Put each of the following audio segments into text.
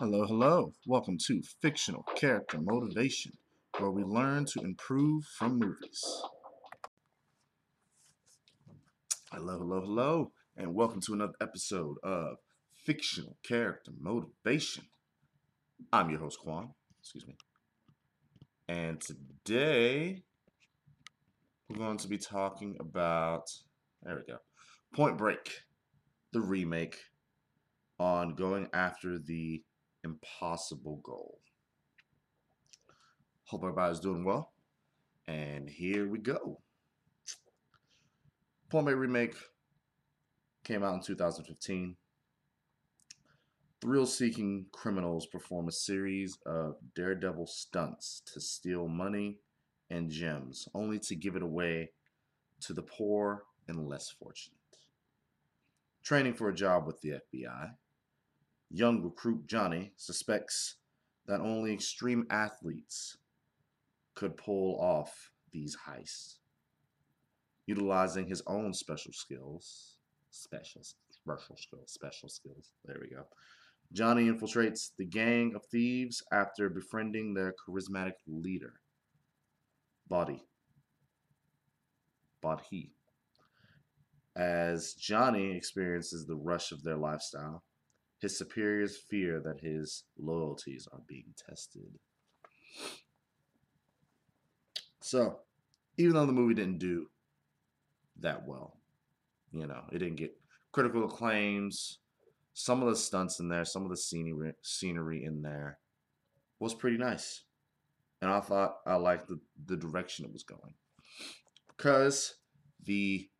Hello, hello. Welcome to Fictional Character Motivation, where we learn to improve from movies. Hello, hello, hello, and welcome to another episode of Fictional Character Motivation. I'm your host, Quan. Excuse me. And today we're going to be talking about, there we go, Point Break, the remake on going after the impossible goal. Hope everybody's doing well. And here we go. Point Break Remake came out in 2015. Thrill seeking criminals perform a series of daredevil stunts to steal money and gems, only to give it away to the poor and less fortunate. Training for a job with the FBI, young recruit Johnny suspects that only extreme athletes could pull off these heists. Utilizing his own special skills, special, special skills, special skills, there we go. Johnny infiltrates the gang of thieves after befriending their charismatic leader, Body. Bodhi. As Johnny experiences the rush of their lifestyle, his superiors fear that his loyalties are being tested. So, even though the movie didn't do that well, you know, it didn't get critical acclaims. Some of the stunts in there, some of the scenery, scenery in there was pretty nice. And I thought I liked the, the direction it was going. Because the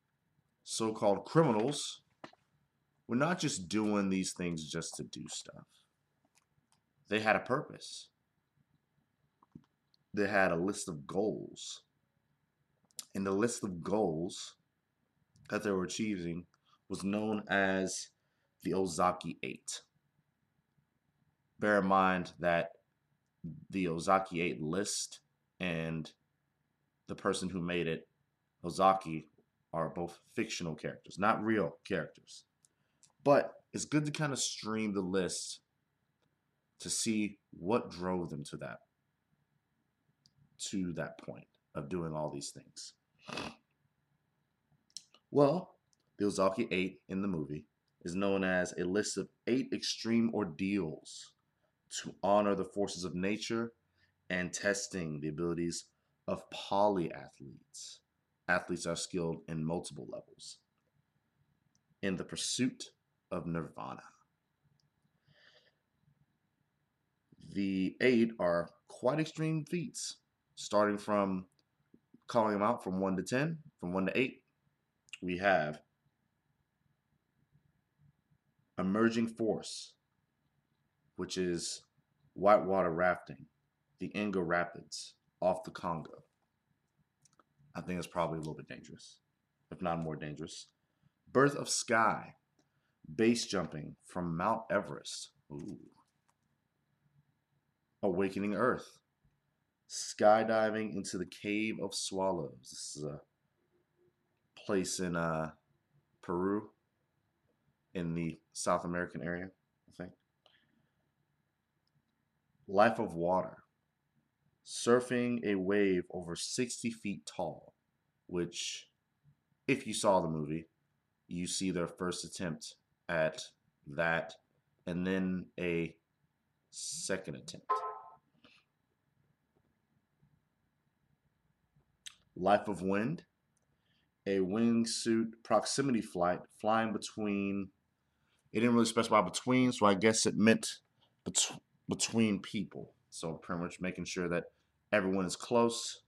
so called criminals we're not just doing these things just to do stuff. They had a purpose. They had a list of goals. And the list of goals that they were achieving was known as the Ozaki Eight. Bear in mind that the Ozaki Eight list and the person who made it, Ozaki, are both fictional characters, not real characters. But it's good to kind of stream the list to see what drove them to that to that point of doing all these things. Well, the Ozaki 8 in the movie is known as a list of eight extreme ordeals to honor the forces of nature and testing the abilities of polyathletes. Athletes are skilled in multiple levels. In the pursuit of Nirvana. The eight are quite extreme feats, starting from calling them out from 1 to 10, from 1 to 8. We have Emerging Force, which is whitewater rafting, the Inga Rapids off the Congo. I think it's probably a little bit dangerous, if not more dangerous. Birth of Sky, Base jumping from Mount Everest. Ooh. Awakening Earth. Skydiving into the Cave of Swallows. This is a place in uh, Peru, in the South American area, I think. Life of Water. Surfing a wave over 60 feet tall, which, if you saw the movie, you see their first attempt at that and then a second attempt. Life of Wind, a wingsuit proximity flight flying between, it didn't really specify between, so I guess it meant bet- between people. So pretty much making sure that everyone is close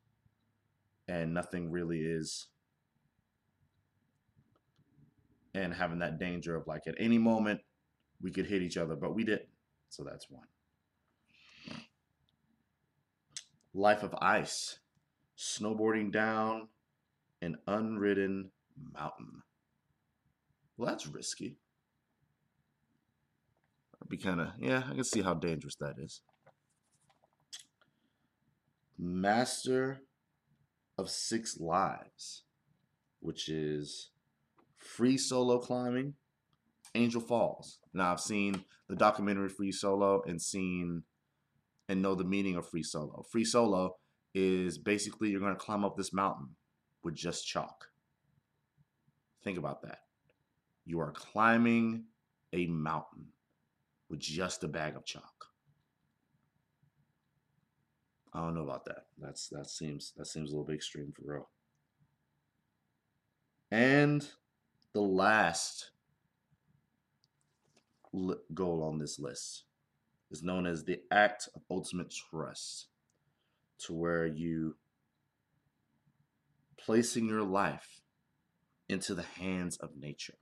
and nothing really is and having that danger of like at any moment we could hit each other, but we didn't. So that's one. Life of Ice, snowboarding down an unridden mountain. Well, that's risky. That'd be kind of, yeah, I can see how dangerous that is. Master of Six Lives, which is free solo climbing Angel Falls. Now I've seen the documentary Free Solo and seen and know the meaning of Free Solo. Free Solo is basically you're going to climb up this mountain with just chalk. Think about that. You are climbing a mountain with just a bag of chalk. I don't know about that. That's that seems that seems a little bit extreme for real. And the last goal on this list is known as the act of ultimate trust, to where you placing your life into the hands of nature.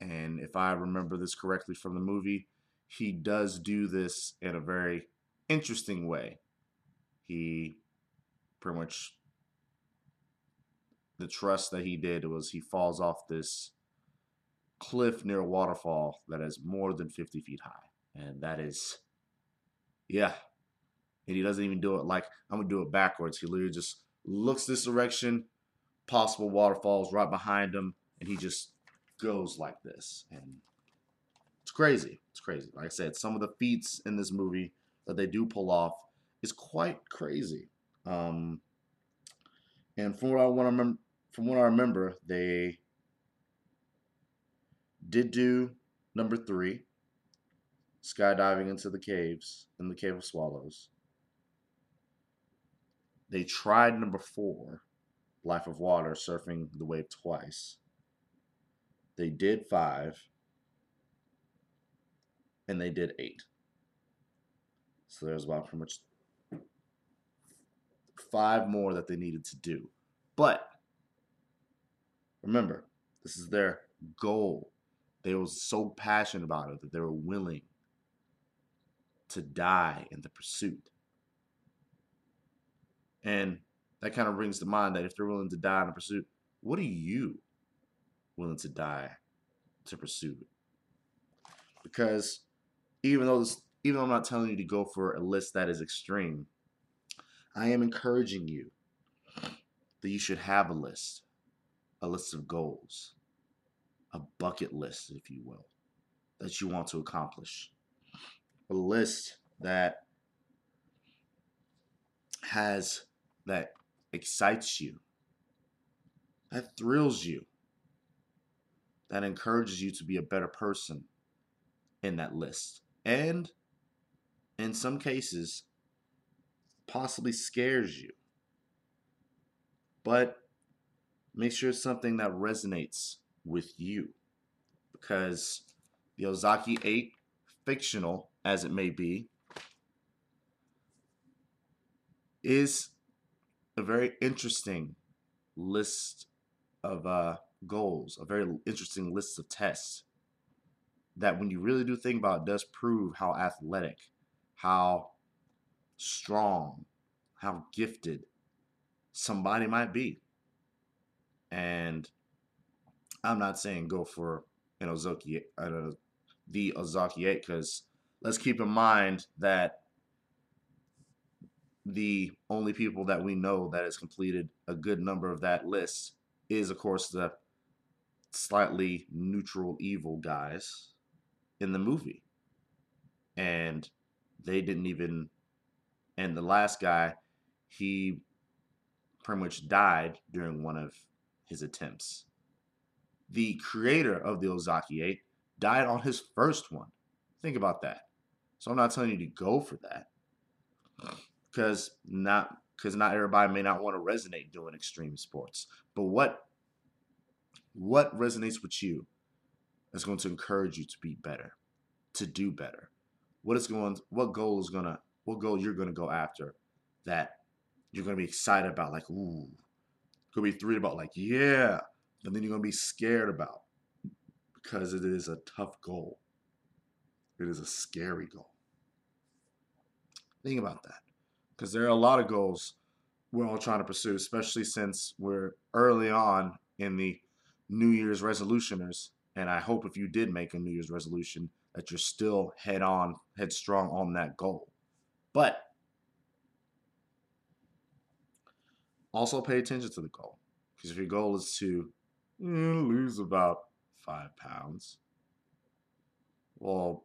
And if I remember this correctly from the movie, he does do this in a very interesting way. He pretty much the trust that he did was he falls off this cliff near a waterfall that is more than 50 feet high. And that is, yeah. And he doesn't even do it like, I'm going to do it backwards. He literally just looks this direction, possible waterfalls right behind him, and he just goes like this. And it's crazy. It's crazy. Like I said, some of the feats in this movie that they do pull off is quite crazy. Um, and from what I want to remember, from what I remember, they did do number three, skydiving into the caves in the Cave of Swallows. They tried number four, Life of Water, surfing the wave twice. They did five, and they did eight. So there's about pretty much five more that they needed to do. But remember, this is their goal. They were so passionate about it that they were willing to die in the pursuit. And that kind of brings to mind that if they're willing to die in the pursuit, what are you willing to die to pursue? Because even though this, even though I'm not telling you to go for a list that is extreme, I am encouraging you that you should have a list, a list of goals, a bucket list, if you will, that you want to accomplish. A list that has, that excites you, that thrills you, that encourages you to be a better person in that list. And in some cases, possibly scares you. But make sure it's something that resonates with you. Because the Ozaki 8, fictional as it may be, is a very interesting list of uh, goals, a very interesting list of tests that, when you really do think about it, does prove how athletic, how strong, how gifted somebody might be. And I'm not saying go for an Ozaki, uh, the Ozaki 8 because let's keep in mind that the only people that we know that has completed a good number of that list is, of course, the slightly neutral evil guys in the movie. And they didn't even and the last guy, he pretty much died during one of his attempts. The creator of the Ozaki 8 died on his first one. Think about that. So I'm not telling you to go for that. Because not because not everybody may not want to resonate doing extreme sports. But what what resonates with you is going to encourage you to be better, to do better. What is going what goal is gonna what goal you're to go after that you're to be excited about, like, ooh, could be three about, like, yeah, and then you're going to be scared about because it is a tough goal. It is a scary goal. Think about that because there are a lot of goals we're all trying to pursue, especially since we're early on in the New Year's resolutioners. And I hope if you did make a New Year's resolution, that you're still head on, headstrong on that goal. But also pay attention to the goal. Because if your goal is to eh, lose about five pounds. Well,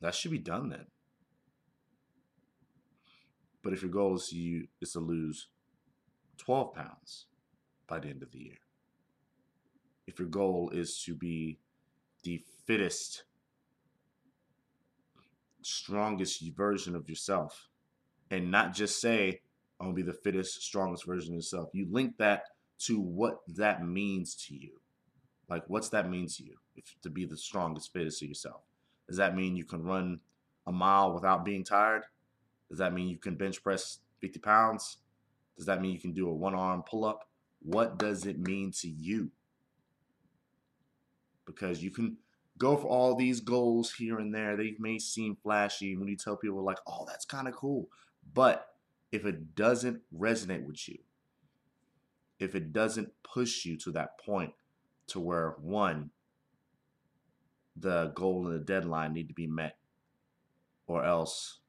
that should be done then. But if your goal is to you is to lose 12 pounds by the end of the year, if your goal is to be the fittest, strongest version of yourself, and not just say, I'm gonna be the fittest, strongest version of yourself. You link that to what that means to you. Like, what's that mean to you? If to be the strongest, fittest of yourself. Does that mean you can run a mile without being tired? Does that mean you can bench press 50 pounds? Does that mean you can do a one arm pull up? What does it mean to you? Because you can go for all these goals here and there. They may seem flashy when you tell people, like, oh, that's kind of cool. But if it doesn't resonate with you, if it doesn't push you to that point to where one, the goal and the deadline need to be met, or else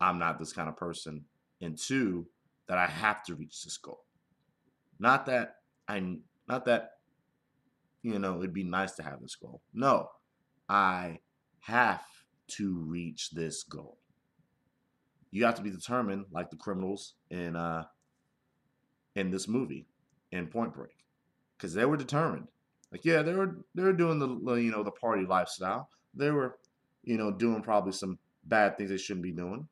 I'm not this kind of person. And two, that I have to reach this goal. Not that I not that you know it'd be nice to have this goal. No. I have to reach this goal. You have to be determined like the criminals in uh in this movie in Point Break cuz they were determined. Like yeah, they were they were doing the you know the party lifestyle. They were you know doing probably some bad things they shouldn't be doing.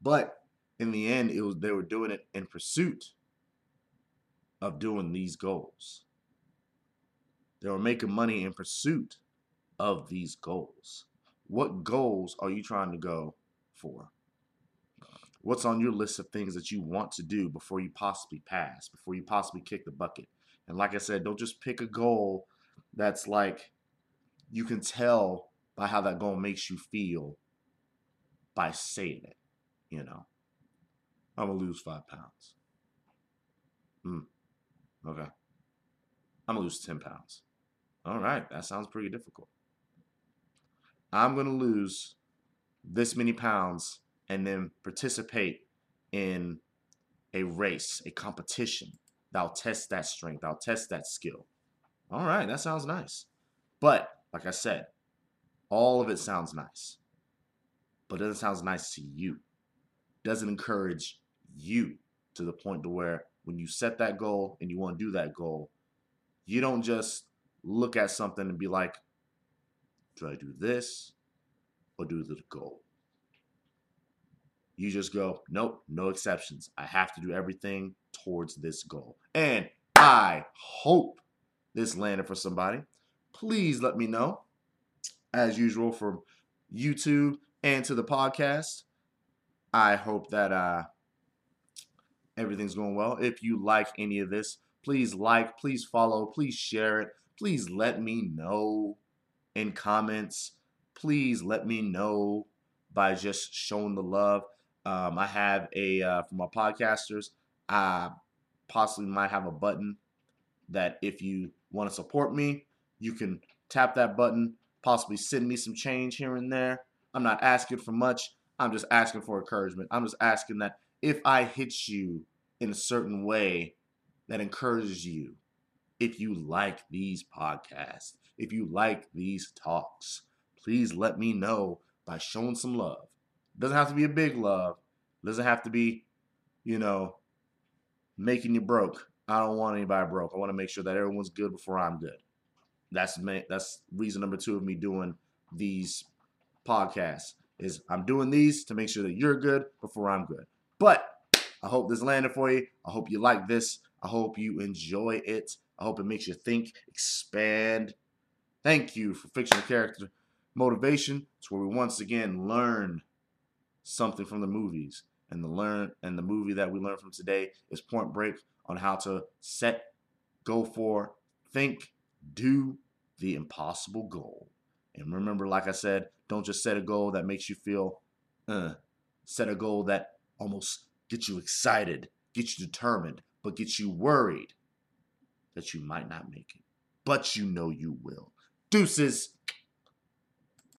But in the end, it was they were doing it in pursuit of doing these goals. They were making money in pursuit of these goals. What goals are you trying to go for? What's on your list of things that you want to do before you possibly pass, before you possibly kick the bucket? And like I said, don't just pick a goal that's like you can tell by how that goal makes you feel by saying it you know, I'm gonna lose five pounds. Hmm. Okay. I'm gonna lose 10 pounds. All right, that sounds pretty difficult. I'm gonna lose this many pounds and then participate in a race, a competition that'll test that strength, that'll test that skill. All right, that sounds nice. But like I said, all of it sounds nice, but it doesn't sound nice to you doesn't encourage you to the point to where when you set that goal and you want to do that goal, you don't just look at something and be like, do I do this or do the goal? You just go, nope, no exceptions. I have to do everything towards this goal. And I hope this landed for somebody. Please let me know, as usual, from YouTube and to the podcast. I hope that uh, everything's going well. If you like any of this, please like, please follow, please share it. Please let me know in comments. Please let me know by just showing the love. Um, I have a uh, for my podcasters. I possibly might have a button that if you want to support me, you can tap that button. Possibly send me some change here and there. I'm not asking for much. I'm just asking for encouragement. I'm just asking that if I hit you in a certain way that encourages you, if you like these podcasts, if you like these talks, please let me know by showing some love. Doesn't have to be a big love. Doesn't have to be, you know, making you broke. I don't want anybody broke. I want to make sure that everyone's good before I'm good. That's that's reason number two of me doing these podcasts is I'm doing these to make sure that you're good before I'm good. But I hope this landed for you. I hope you like this. I hope you enjoy it. I hope it makes you think, expand. Thank you for fictional character motivation. It's where we once again learn something from the movies. And the learn and the movie that we learned from today is Point Break on how to set, go for, think, do the impossible goal. And remember, like I said, don't just set a goal that makes you feel, uh, set a goal that almost gets you excited, gets you determined, but gets you worried that you might not make it. But you know you will. Deuces.